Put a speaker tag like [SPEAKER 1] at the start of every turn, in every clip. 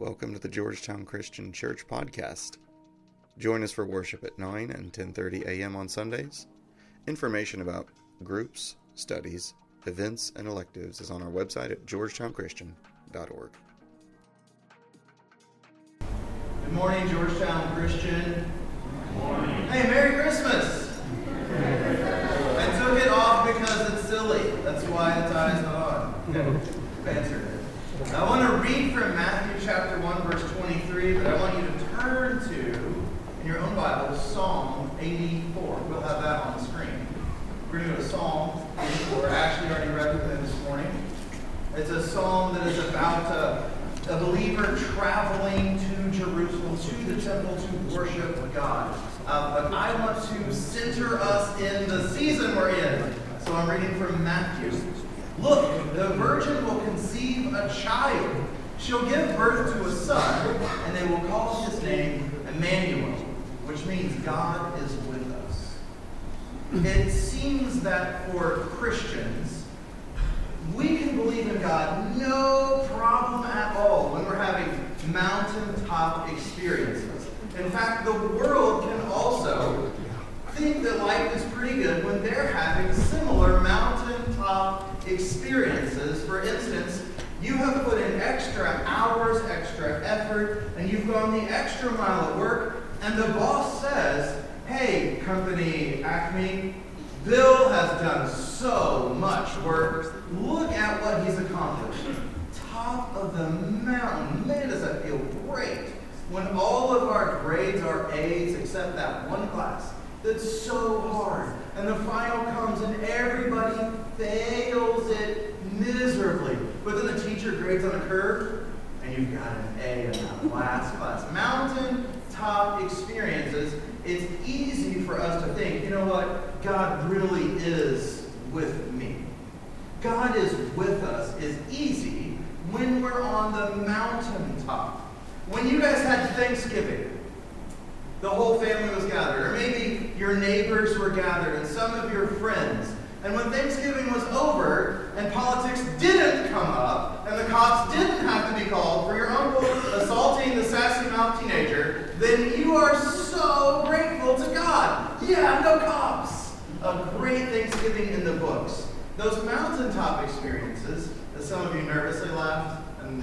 [SPEAKER 1] Welcome to the Georgetown Christian Church podcast. Join us for worship at 9 and 10:30 a.m. on Sundays. Information about groups, studies, events, and electives is on our website at georgetownchristian.org.
[SPEAKER 2] Good morning, Georgetown Christian. Good morning. Hey, Merry Christmas! I took it off because it's silly. That's why the tie's not on. I want to read from Matthew chapter 1, verse 23, but I want you to turn to, in your own Bible, Psalm 84. We'll have that on the screen. We're going to go to Psalm 84. I actually already read it this morning. It's a psalm that is about a, a believer traveling to Jerusalem, to the temple to worship God. Uh, but I want to center us in the season we're in. So I'm reading from Matthew. Look, the virgin will conceive a child. She'll give birth to a son, and they will call his name Emmanuel, which means God is with us. It seems that for Christians, we can believe in God no problem at all when we're having mountaintop experiences. In fact, the world can also think that life is pretty good when they're having similar mountaintop experiences. For instance, you have put in extra hours, extra effort, and you've gone the extra mile at work, and the boss says, Hey, company Acme, Bill has done so much work. Look at what he's accomplished. Top of the mountain. Man, does that feel great when all of our grades are A's except that one class that's so hard. And the final comes and everybody fails it miserably. But then the teacher grades on a curve and you've got an A in that last class. Mountain top experiences, it's easy for us to think, you know what? God really is with me. God is with us is easy when we're on the mountaintop. When you guys had Thanksgiving, the whole family was gathered, or maybe your neighbors were gathered, and some of your friends. And when Thanksgiving was over and politics didn't come up, and the cops didn't have to be called for your uncle assaulting the sassy mouth teenager, then you are so grateful to God. Yeah, no cops. A great Thanksgiving in the books. Those mountaintop experiences, that some of you nervously laughed, and,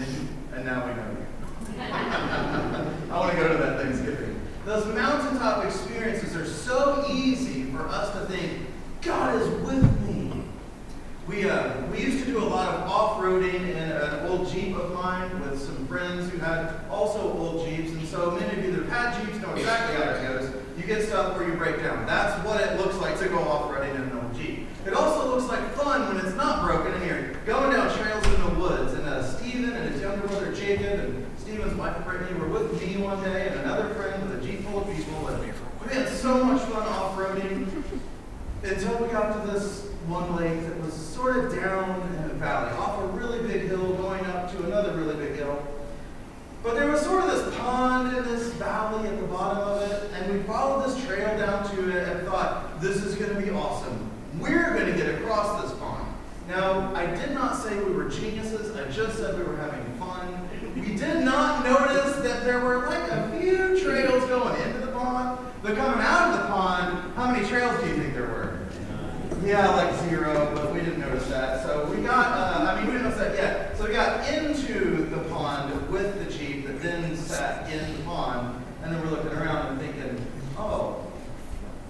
[SPEAKER 2] and now we know you. I want to go to that Thanksgiving. Those mountaintop experiences are so easy for us to think, God is with me. We, uh, we used to do a lot of off-roading in an old Jeep of mine with some friends who had also old Jeeps, and so many of you that have had Jeeps know exactly how it goes. You get stuff where you break down. That's what it looks like to go off-roading in an old Jeep. It also looks like fun when it's not broken and you're going down trails in the woods. And uh, Stephen and his younger brother Jacob and Stephen's wife Brittany were with me one day and another friend with a Jeep full of people. And we had so much fun off-roading until we got to this one lake that was sort of down in a valley, off a really big hill, going up to another really big hill. But there was sort of this pond in this valley at the bottom of it, and we followed this trail down to it and thought, this is going to be awesome. We're going to get across this pond. Now, I did not say we were geniuses, I just said we were having fun. We did not notice that there were like a few trails going into the pond, but coming out of the pond, how many trails do you think there were? Yeah, like zero, but we didn't notice that. So we got, uh, I mean, we didn't notice that yet. So we got into the pond with the Jeep that then sat in the pond, and then we're looking around and thinking, oh,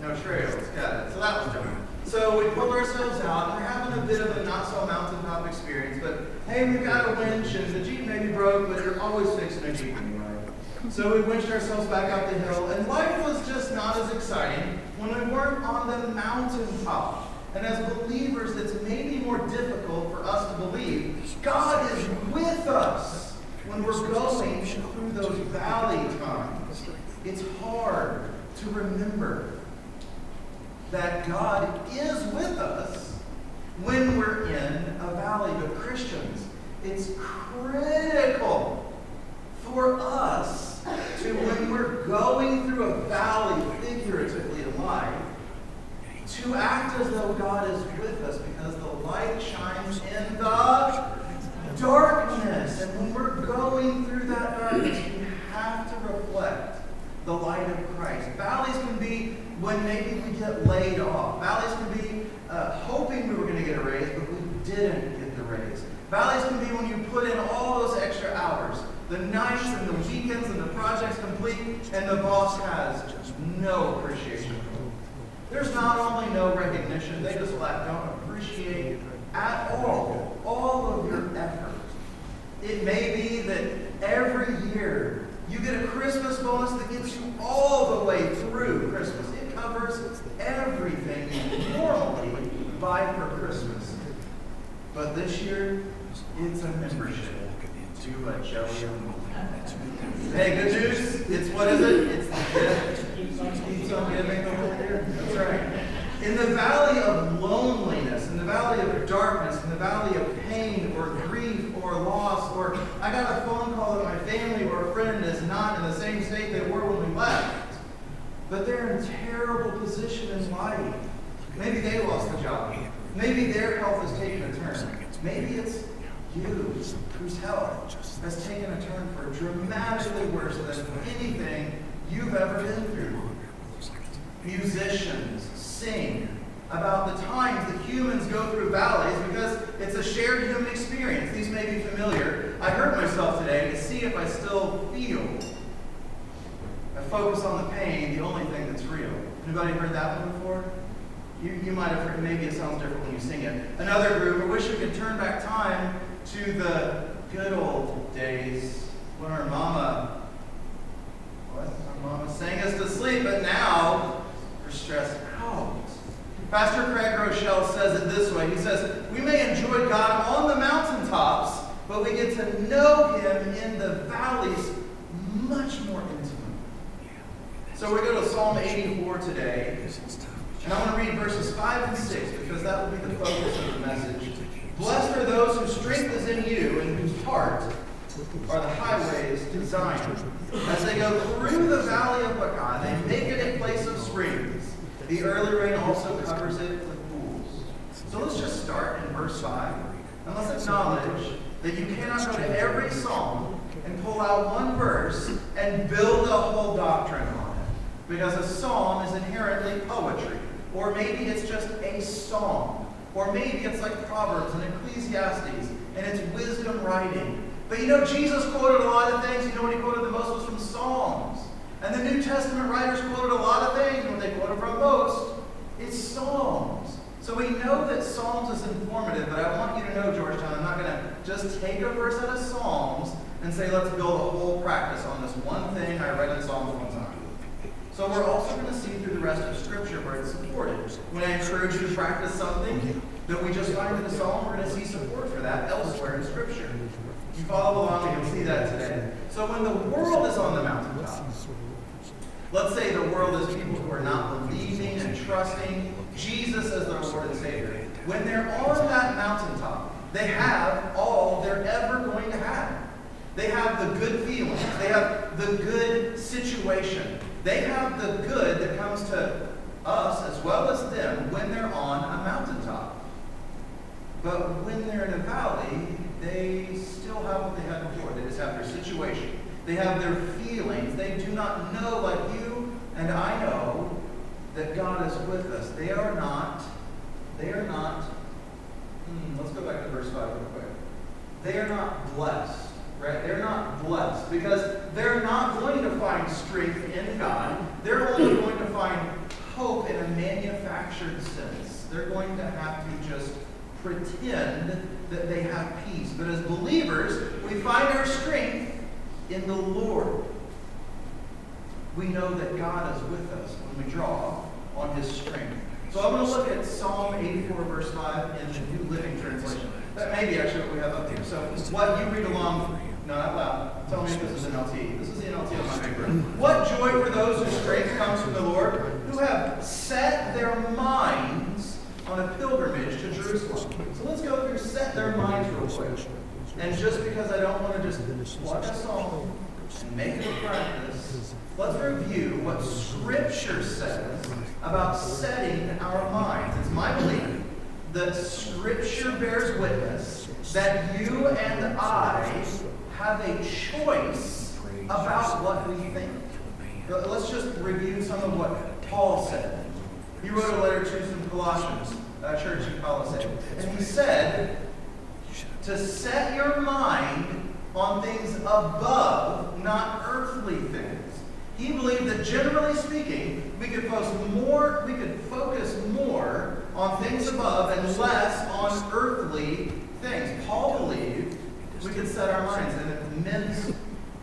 [SPEAKER 2] no trails, got it. So that was done. So we pulled ourselves out, and we're having a bit of a not so mountaintop experience, but hey, we've got a winch, and the Jeep may be broke, but you're always fixing a Jeep anyway. So we winched ourselves back up the hill, and life was just not as exciting when we weren't on the mountaintop. And as believers, it's maybe more difficult for us to believe God is with us when we're going through those valley times. It's hard to remember that God is with us when we're in a valley. But Christians, it's critical for us to, when we're going through a valley, figuratively in life, to act as though God is with us because the light shines in the darkness. And when we're going through that darkness, we have to reflect the light of Christ. Valleys can be when maybe we get laid off. Valleys can be uh, hoping we were going to get a raise, but we didn't get the raise. Valleys can be when you put in all those extra hours, the nights and the weekends and the projects complete, and the boss has no appreciation there's not only no recognition, they just lack, don't appreciate at all all of your effort. It may be that every year you get a Christmas bonus that gets you all the way through Christmas. It covers everything you normally buy for Christmas. But this year, it's a membership to a Jelly Hey, good news. It's what is it? It's the gift. In the valley of loneliness, in the valley of darkness, in the valley of pain or grief or loss, or I got a phone call that my family or a friend is not in the same state they were when we left, but they're in terrible position in life. Maybe they lost the job. Maybe their health has taken a turn. Maybe it's you whose health has taken a turn for dramatically worse than anything you've ever been through. Musicians sing about the times that humans go through valleys because it's a shared human experience. These may be familiar. I hurt myself today to see if I still feel. I focus on the pain, the only thing that's real. Anybody heard that one before? You, you might have heard, maybe it sounds different when you sing it. Another group, I wish we could turn back time to the good old days when our mama. Our mama sang us to sleep, but now we're stressed out. Pastor Craig Groeschel says it this way. He says, We may enjoy God on the mountaintops, but we get to know him in the valleys much more intimately. So we go to Psalm 84 today. And I want to read verses 5 and 6 because that will be the focus of the message. Blessed are those whose strength is in you and whose heart are the highways to Zion. As they go through the valley of Baca, they make it a place of springs. The early rain also covers it with pools. So let's just start in verse 5. And let's acknowledge that you cannot go to every psalm and pull out one verse and build a whole doctrine on it. Because a psalm is inherently poetry. Or maybe it's just a song. Or maybe it's like Proverbs and Ecclesiastes, and it's wisdom writing. But you know, Jesus quoted a lot of things. You know when he quoted the most was from Psalms. And the New Testament writers quoted a lot of things. When they quoted from most, it's Psalms. So we know that Psalms is informative, but I want you to know, Georgetown, I'm not going to just take a verse out of Psalms and say, let's build a whole practice on this one thing I read in Psalms one time. So we're also going to see through the rest of Scripture where it's supported. When I encourage you to practice something that we just find in the Psalm, we're going to see support for that elsewhere in Scripture. You follow along, and you'll see that today. So when the world is on the mountaintop, let's say the world is people who are not believing and trusting Jesus as their Lord and Savior. When they're on that mountaintop, they have all they're ever going to have. They have the good feelings. They have the good situation. They have the good that comes to us as well as them when they're on a mountaintop. But when they're in a valley, they still have what they had before. They just have their situation. They have their feelings. They do not know, like you and I know, that God is with us. They are not, they are not, hmm, let's go back to verse 5 real quick. They are not blessed right? They're not blessed because they're not going to find strength in God. They're only going to find hope in a manufactured sense. They're going to have to just pretend that they have peace. But as believers, we find our strength in the Lord. We know that God is with us when we draw on his strength. So I'm going to look at Psalm 84, verse 5 in the New Living Translation. That may be actually what we have up here. So what you read along no, not loud. Tell me if this is NLT. This is the NLT on my paper. What joy for those whose strength comes from the Lord, who have set their minds on a pilgrimage to Jerusalem. So let's go through set their minds real quick. And just because I don't want to just watch a song and make it a practice, let's review what Scripture says about setting our minds. It's my belief that Scripture bears witness that you and I have a choice about what we think. Let's just review some of what Paul said. He wrote a letter to some Colossians, a church in Colossae. And he said, to set your mind on things above, not earthly things. He believed that generally speaking, we could focus more, we could focus more on things above and less on earthly things. Paul believed we could set our minds in a men's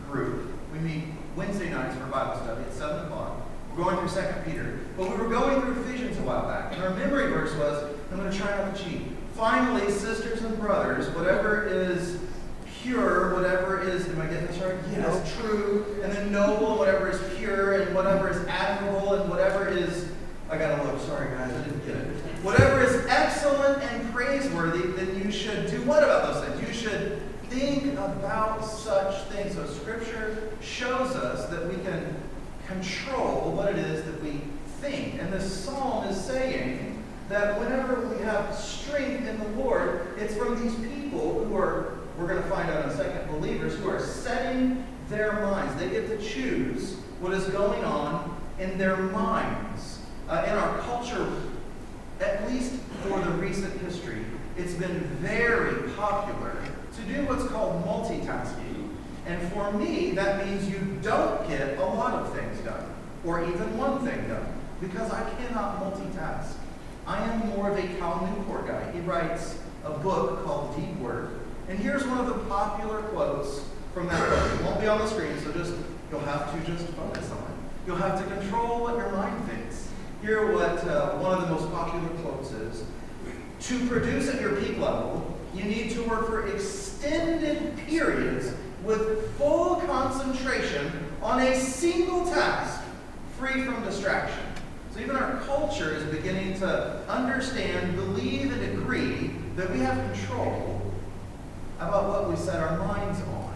[SPEAKER 2] group. We meet Wednesday nights for Bible study at 7 o'clock. We're going through 2 Peter. But we were going through Ephesians a while back, and our memory verse was, I'm going to try not to cheat. Finally, sisters and brothers, whatever is pure, whatever is, am I getting this right? Yes, true, and then noble, whatever is pure, and whatever is admirable, and whatever is, I gotta look, sorry guys, I didn't get it. Whatever is excellent and praiseworthy, then you should do what about those things? You should think about such things. So Scripture shows us that we can control what it is that we think. And this psalm is saying that whenever we have strength in the Lord, it's from these people who are, we're going to find out in a second, believers who are setting their minds. They get to choose what is going on in their minds. Uh, in our culture, at least for the recent history, it's been very popular to do what's called multitasking. And for me, that means you don't get a lot of things done, or even one thing done, because I cannot multitask. I am more of a Cal Newport guy. He writes a book called Deep Work. And here's one of the popular quotes from that book. It won't be on the screen, so just you'll have to just focus on it. You'll have to control what your mind thinks. Hear what uh, one of the most popular quotes is. To produce at your peak level, you need to work for extended periods with full concentration on a single task, free from distraction. So even our culture is beginning to understand, believe, and agree that we have control about what we set our minds on.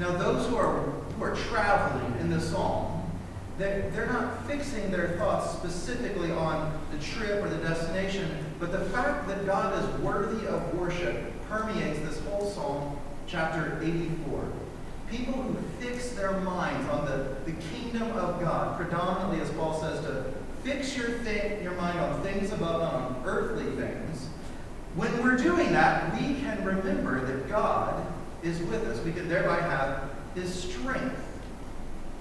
[SPEAKER 2] Now, those who are, who are traveling in the psalm, they're, they're not fixing their thoughts specifically on the trip or the destination, but the fact that God is worthy of worship permeates this whole psalm, chapter 84. People who fix their minds on the, the kingdom of God, predominantly, as Paul says, to fix your, thing, your mind on things above, on earthly things. When we're doing that, we can remember that God is with us. We can thereby have his strength.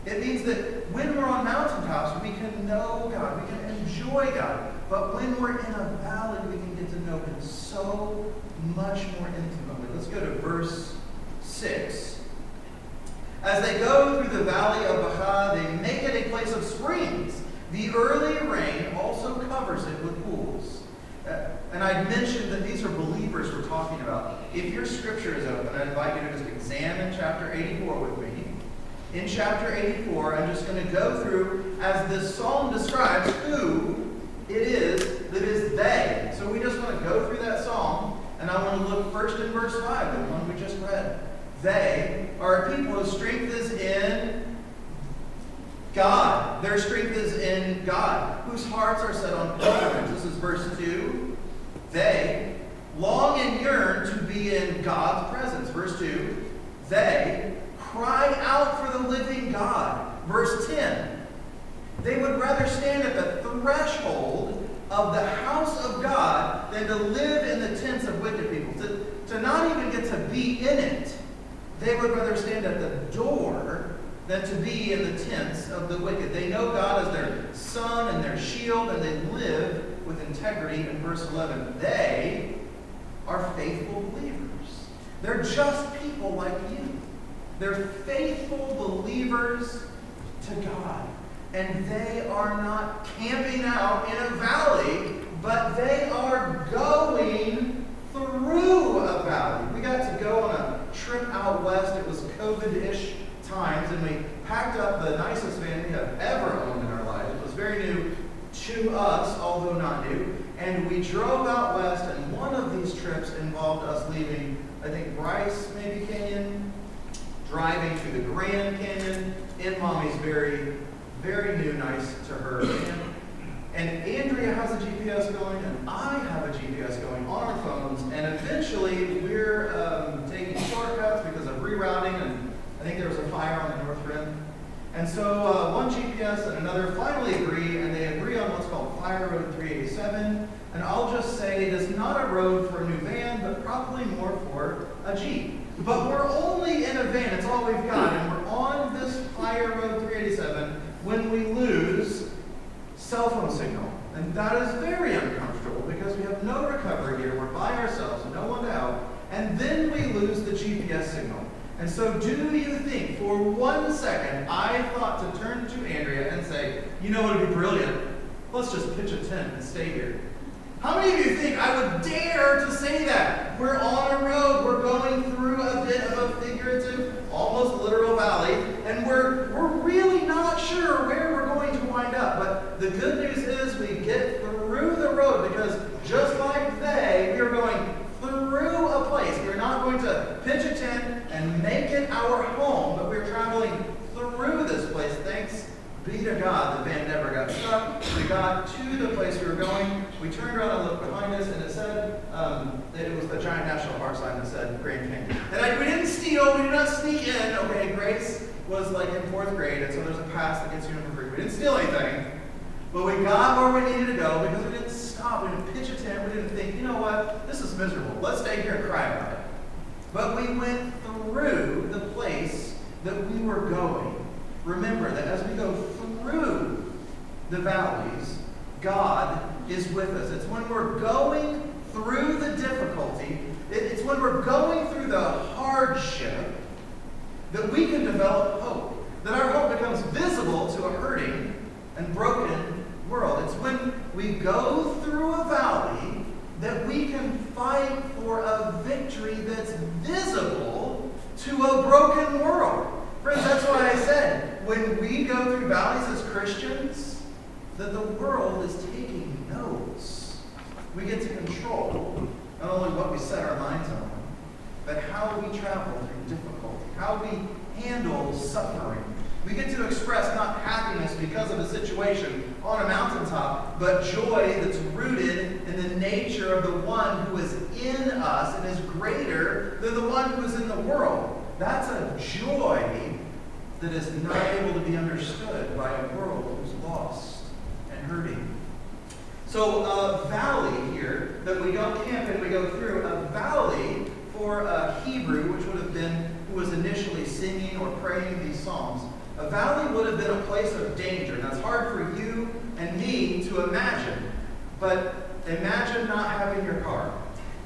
[SPEAKER 2] It means that when we're on mountaintops, we can know God, we can enjoy God. But when we're in a valley, we can get to know him so much more intimately. Let's go to verse 6. As they go through the valley of Baca, they make it a place of springs. The early rain also covers it with pools. Uh, and I mentioned that these are believers we're talking about. If your scripture is open, I invite you to just examine chapter 84 with me. In chapter 84, I'm just going to go through as this psalm describes who it is that is they. So we just want to go through that psalm, and I want to look first in verse 5, the one we just read. They are a people whose strength is in God. Their strength is in God, whose hearts are set on pilgrims. This is verse 2. They long and yearn to be in God's presence. Verse 2. They cry out for the living God. Verse 10. They would rather stand at the threshold of the house of God than to live in the tents of wicked people. To, to not even get to be in it. They would rather stand at the door than to be in the tents of the wicked. They know God as their sun and their shield, and they live with integrity. In verse 11, they are faithful believers. They're just people like you. They're faithful believers to God. And they are not camping out in a valley, but they are going through a valley. We got to go on a trip out west. It was COVID-ish times, and we packed up the nicest van we have ever owned in our lives. It was very new to us, although not new. And we drove out west, and one of these trips involved us leaving, I think, Bryce, maybe Canyon, driving to the Grand Canyon in Mommy's very, very new, nice to her van. And Andrea has a GPS going, and I have a GPS going on our phones. And eventually, we're um, taking shortcuts because of rerouting, and I think there was a fire on the north rim. And so uh, one GPS and another finally agree, and they agree on what's called Fire Road 387. And I'll just say it is not a road for a new van, but probably more for a Jeep. But we're only in a van, it's all we've got, and we're on this Fire road 387 when we lose cell phone signal. And that is very uncomfortable because we have no recovery here. We're by ourselves, no one to help. And then we lose the GPS signal. And so, do you think for one second I thought to turn to Andrea and say, you know what would be brilliant? Let's just pitch a tent and stay here. How many of you think I would dare to say that? We're on a road, we're going through a bit of a figurative, almost literal valley, and we're, we're really not sure where we're going to wind up. But the good news is we get through the road because just like they, we are going through a place. We're not going to pitch a tent and make it our home, but we're traveling through this place. Thanks be to God, the van never got stuck. We got to the place we were going. We turned around and looked behind us, and it said, um, it was the giant national park sign that said Grand Canyon. And I, we didn't steal, we did not sneak in. Okay, Grace was like in fourth grade, and so there's a pass that gets you in for free. We didn't steal anything, but we got where we needed to go because we didn't stop. We didn't pitch a tent. We didn't think, you know what, this is miserable. Let's stay here and cry about it. But we went through the place that we were going. Remember that as we go through the valleys, God is with us. It's when we're going through the difficulty, it's when we're going through the hardship that we can develop hope. That our hope becomes visible to a hurting and broken world. It's when we go through a valley that we can fight for a victory that's visible to a broken world. Friends, that's why I said when we go through valleys as Christians, that the world is taking notes. We get to control not only what we set our minds on, but how we travel through difficulty, how we handle suffering. We get to express not happiness because of a situation on a mountaintop, but joy that's rooted in the nature of the one who is in us and is greater than the one who is in the world. That's a joy that is not able to be understood by a world who's lost and hurting. So, a valley here that we go camping, we go through, a valley for a Hebrew, which would have been who was initially singing or praying these psalms, a valley would have been a place of danger. That's hard for you and me to imagine. But imagine not having your car.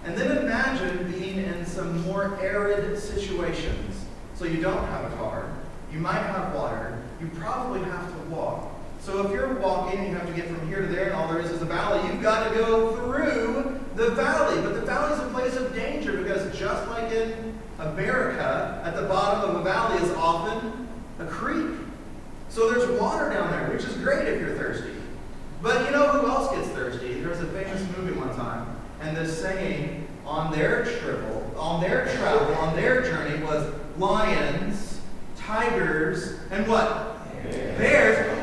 [SPEAKER 2] And then imagine being in some more arid situations. So you don't have a car, you might have water, you probably have to walk. So if you're walking, you have to get from here to there, and all there is is a valley, you've got to go through the valley. But the valley is a place of danger because just like in America, at the bottom of a valley is often a creek. So there's water down there, which is great if you're thirsty. But you know who else gets thirsty? Famous movie one time, and the saying on their travel, on their travel, on their journey was lions, tigers, and what? Bears.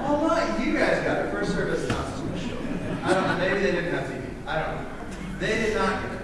[SPEAKER 2] Well, not you guys got it. First service much. I don't know. Maybe they didn't have TV. I don't know. They did not get it.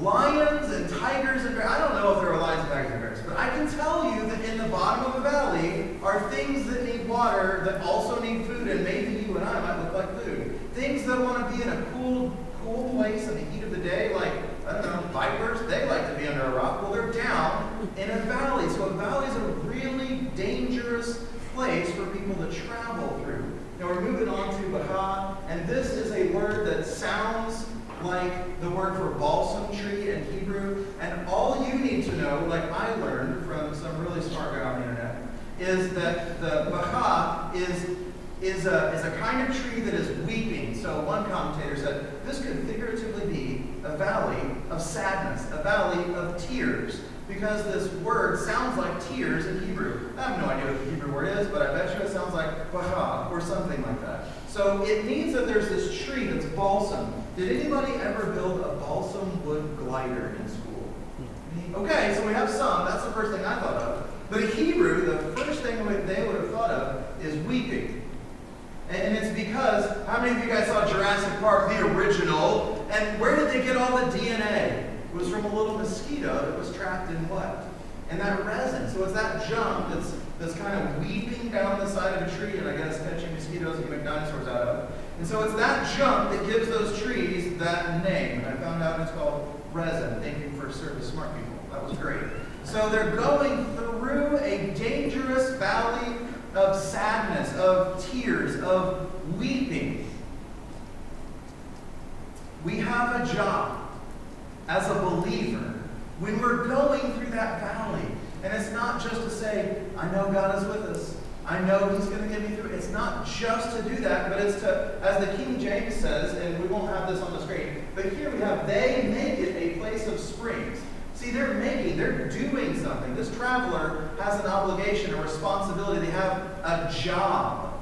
[SPEAKER 2] Lions and tigers and bears. I don't know if there are lions, tigers, and bears, but I can tell you that in the bottom of the valley are things that need water that also need food, and maybe you and I might look like food. Things that want to be in a cool, cool place in the heat of the day, like I don't know, vipers. They like to be under a rock. Well, they're down in a valley. So a valley is a really dangerous place for people to travel through. Now we're moving on to Baca, and this is a word that sounds like the word for balsam tree in Hebrew. And all you need to know, like I learned from some really smart guy on the internet, is that the Baca is, is, a, is a kind of tree that is weeping. So one commentator said this could figuratively be a valley of sadness, a valley of tears because this word sounds like tears in Hebrew. I have no idea what the Hebrew word is, but I bet you it sounds like baha or something like that. So it means that there's this tree that's balsam. Did anybody ever build a balsam wood glider in school? Okay, so we have some. That's the first thing I thought of. But in Hebrew, the first thing they would have thought of is weeping. And it's because, how many of you guys saw Jurassic Park, the original? And where did they get all the DNA? It was from a little mosquito that was trapped in what? And that resin. So it's that junk that's, that's kind of weeping down the side of a tree, and I guess catching mosquitoes and make dinosaurs out of. And so it's that junk that gives those trees that name. And I found out it's called resin. Thank you for serving smart people. That was great. So they're going through a dangerous valley of sadness, of tears, of weeping. We have a job as a believer when we're going through that valley. And it's not just to say, I know God is with us. I know He's going to get me through. It's not just to do that, but it's to, as the King James says, and we won't have this on the screen, but here we have, they make it a place of springs. See, they're making, they're doing something. This traveler has an obligation, a responsibility. They have a job.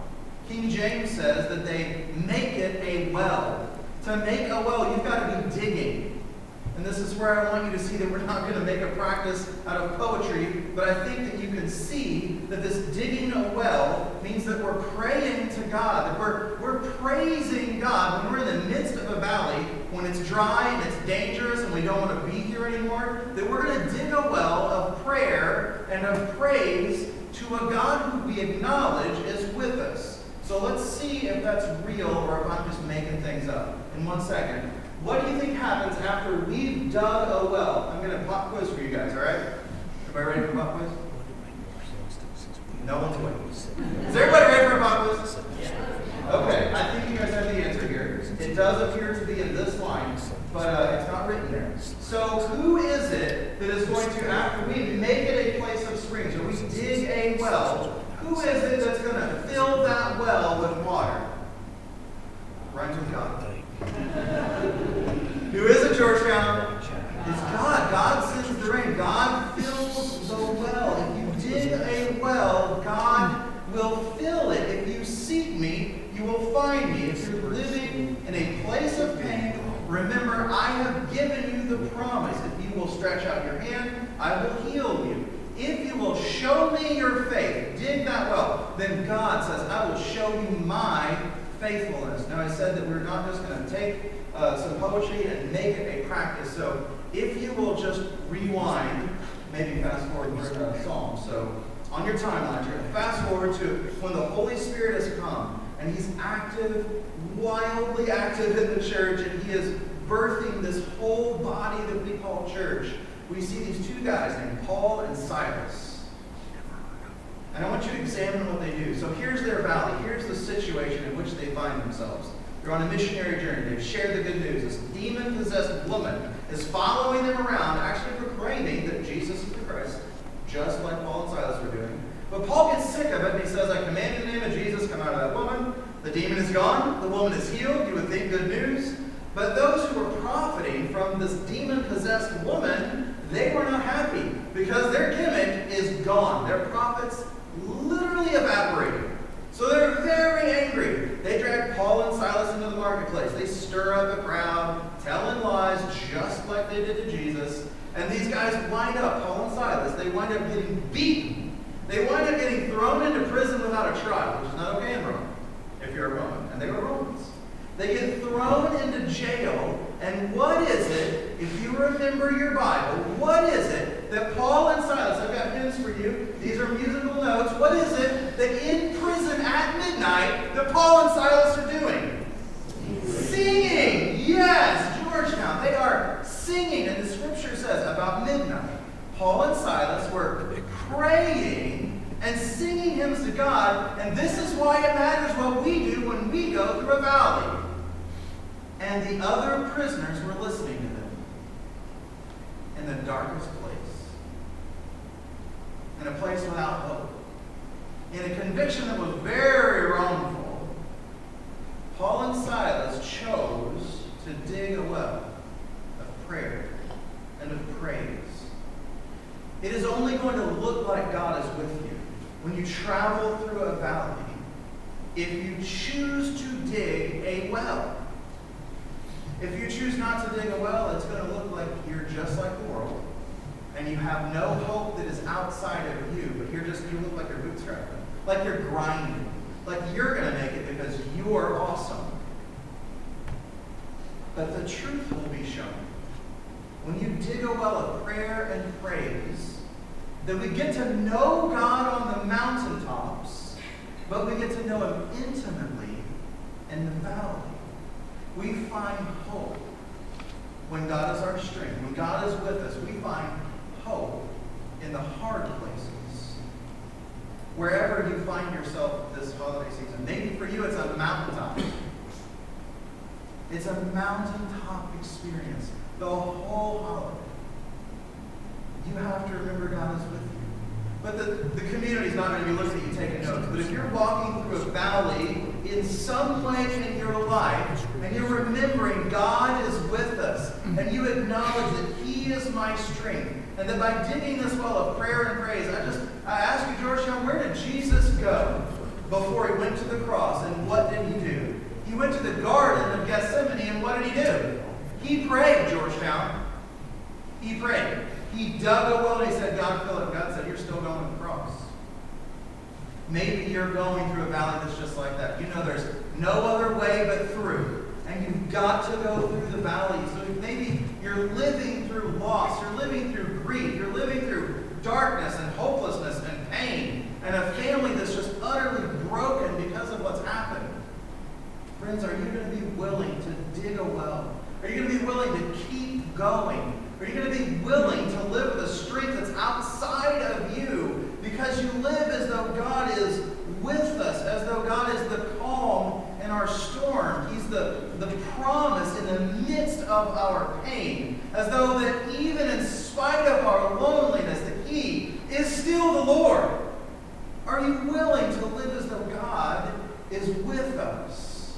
[SPEAKER 2] King James says that they make it a well. To make a well, you've got to be digging. And this is where I want you to see that we're not going to make a practice out of poetry, but I think that you can see that this digging a well means that we're praying to God, that we're, we're praising God when we're in the midst of a valley, when it's dry and it's dangerous and we don't want to be anymore, that we're going to dig a well of prayer and of praise to a God who we acknowledge is with us. So let's see if that's real or if I'm just making things up. In one second. What do you think happens after we've dug a well? I'm going to pop quiz for you guys, all right? Everybody ready for a pop quiz? No one's waiting. Is everybody ready for a pop quiz? Okay, I think you guys have the answer here. Does appear to be in this line, but uh, it's not written there. So who is it that is going to, after we make it a place of springs, or we dig a well, who is it that's going to fill that well with water? Rhymes with God. Who is it, Georgetown? It's God. God sends the rain. God fills the well. If you dig a well, God will fill it. If you seek me, you will find me. If you're living in a place of pain, remember I have given you the promise. If you will stretch out your hand, I will heal you. If you will show me your faith, dig that well, then God says, I will show you my faithfulness. Now, I said that we're not just going to take uh, some poetry and make it a practice. So, if you will just rewind, maybe fast forward, we're psalm. So, on your timeline, you're going to fast forward to when the Holy Spirit has come and He's active, wildly active in the church, and He is birthing this whole body that we call church. We see these two guys named Paul and Silas. And I want you to examine what they do. So here's their valley. Here's the situation in which they find themselves. They're on a missionary journey. They've shared the good news. This demon possessed woman is following them around, actually proclaiming that Jesus is the Christ, just like Paul and Silas were doing. But Paul gets sick of it and he says, I command in the name of Jesus, come out of that woman. The demon is gone. The woman is healed. You would think good news. But those who were profiting from this demon possessed woman, they were not happy because their gimmick is gone. Their profits literally evaporated. So they're very angry. They drag Paul and Silas into the marketplace. They stir up a crowd, telling lies just like they did to Jesus. And these guys wind up, Paul and Silas, they wind up getting beaten. They wind up getting thrown into prison without a trial, which is not okay in Rome, if you're a Roman. And they were Romans. They get thrown into jail. And what is it, if you remember your Bible, what is it that Paul and Silas, I've got hints for you, these are musical notes, what is it that in prison at midnight that Paul and Silas are doing? Singing. Yes, Georgetown. They are singing. And the scripture says about midnight, Paul and Silas were praying and singing hymns to God. And this is why it matters what we do when we go through a valley. And the other prisoners were listening to them in the darkest place, in a place without hope, in a conviction that was very wrongful. Paul and Silas chose to dig a well of prayer and of praise. It is only going to look like God is with you when you travel through a valley if you choose to dig a well. If you choose not to dig a well, it's going to look like you're just like the world, and you have no hope that is outside of you, but you're just, you look like you're bootstrapping, like you're grinding, like you're going to make it because you're awesome. But the truth will be shown. When you dig a well of prayer and praise, that we get to know God on the mountaintops, but we get to know Him intimately in the valley we find hope. when God is our strength, when God is with us, we find hope in the hard places. Wherever you find yourself this holiday season, maybe for you it's a mountaintop. It's a mountaintop experience the whole holiday. You have to remember God is with you. But the, the community is not going to be looking at you taking notes. But if you're walking through a valley in some place in your life and you're remembering God is with us and you acknowledge that He is my strength and that by digging this well of prayer and praise, I just I ask you, Georgetown, where did Jesus go before he went to the cross and what did he do? He went to the Garden of Gethsemane and what did he do? He prayed, Georgetown. He prayed. He dug a well and he said, God, fill it. God said, You're still going. Maybe you're going through a valley that's just like that. You know there's no other way but through. And you've got to go through the valley. So maybe you're living through loss, you're living through grief, you're living through darkness and hopelessness and pain, and a family that's just utterly broken because of what's happened. Friends, are you going to be willing to dig a well? Are you going to be willing to keep going? Are you going to be willing to live with a strength that's outside of you because you live as though God is with us, as though God is the calm in our storm? He's the, the promise in the midst of our pain, as though that even in spite of our loneliness, that He is still the Lord. Are you willing to live as though God is with us?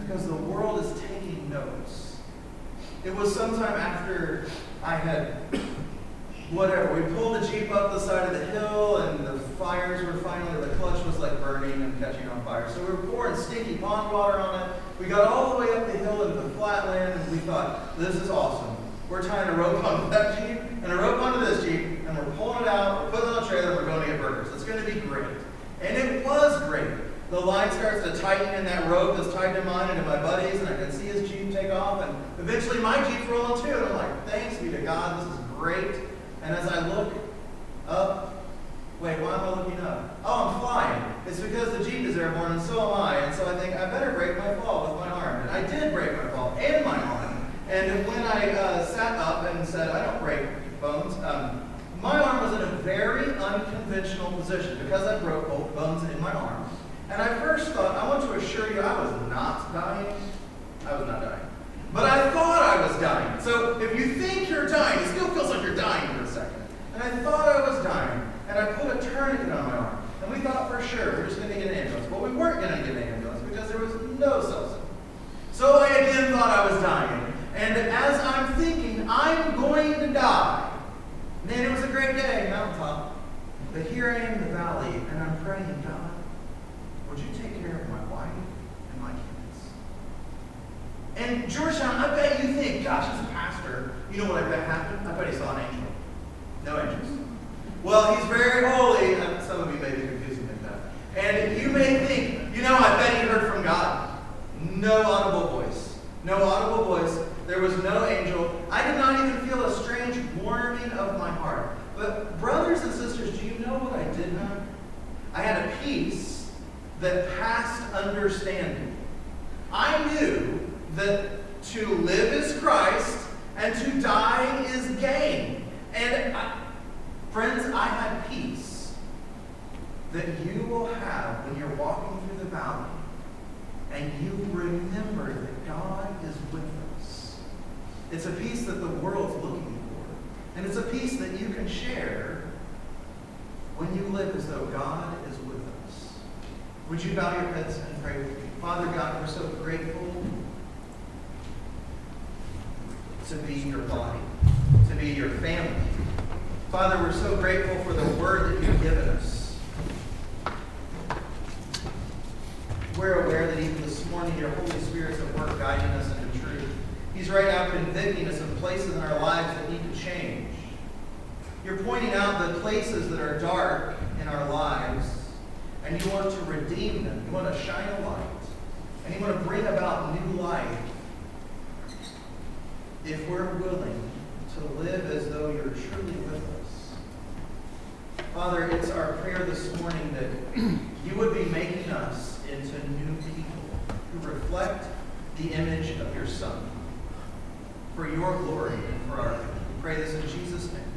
[SPEAKER 2] Because the world is taking notes. It was sometime after I had, whatever, we pulled the Jeep up the side of the hill and the fires were finally, the clutch was like burning and catching on fire. So we were pouring stinky pond water on it. We got all the way up the hill into the flatland and we thought, this is awesome. We're tying a rope onto that Jeep and a rope onto this Jeep and we're pulling it out, we're putting it on a trailer, we're going to get burgers. It's going to be great. And it was great. The line starts to tighten in that rope that's tied to mine and to my buddies, and I can see his Jeep take off, and too. And I'm like, thanks be to God, this is great. And as I look up, wait, why am I looking up? Oh, I'm flying. It's because the Jeep is airborne, and so am I. And so I think I better break my fall with my arm. And I did break my fall and my arm. And when I uh, sat up and said, I don't break bones, um, my arm was in a very unconventional position because I broke both bones in my arm. And I first thought, I want to assure you, I was not dying. I was not dying. But I thought I was dying. So if you think you're dying, it still feels like you're dying for a second. And I thought I was dying. And I put a tourniquet on my arm. And we thought for sure we're just going to get an ambulance. But we weren't going to get an ambulance because there was no substance. So I again thought I was dying. And as I'm thinking, I'm going to die. Man, it was a great day, mountaintop. But here I am in the valley, and I'm praying, God, would you take care of my wife and my kids? And Georgetown, I bet you think, gosh, as a pastor, you know what I bet happened? I bet he saw an angel. No angels. Well, he's very holy. Some of you may be confusing like that. And you may think, you know, I bet he heard from God. No audible voice. No audible voice. There was no angel. I did not even feel a strange warming of my heart. But, brothers and sisters, do you know what I did have? I had a peace that passed understanding. I knew that to live is Christ and to die is gain. And I, friends, I have peace that you will have when you're walking through the valley and you remember that God is with us. It's a peace that the world's looking for. And it's a peace that you can share when you live as though God is with us. Would you bow your heads and pray with me? Father God, we're so grateful to be your body, to be your family. Father, we're so grateful for the word that you've given us. We're aware that even this morning your Holy Spirit's at work guiding us into truth. He's right now convicting us of places in our lives that need to change. You're pointing out the places that are dark in our lives, and you want to redeem them. You want to shine a light, and you want to bring about new life if we're willing to live as though you're truly with us. Father, it's our prayer this morning that you would be making us into new people who reflect the image of your Son. for your glory and for our. we Pray this in Jesus' name.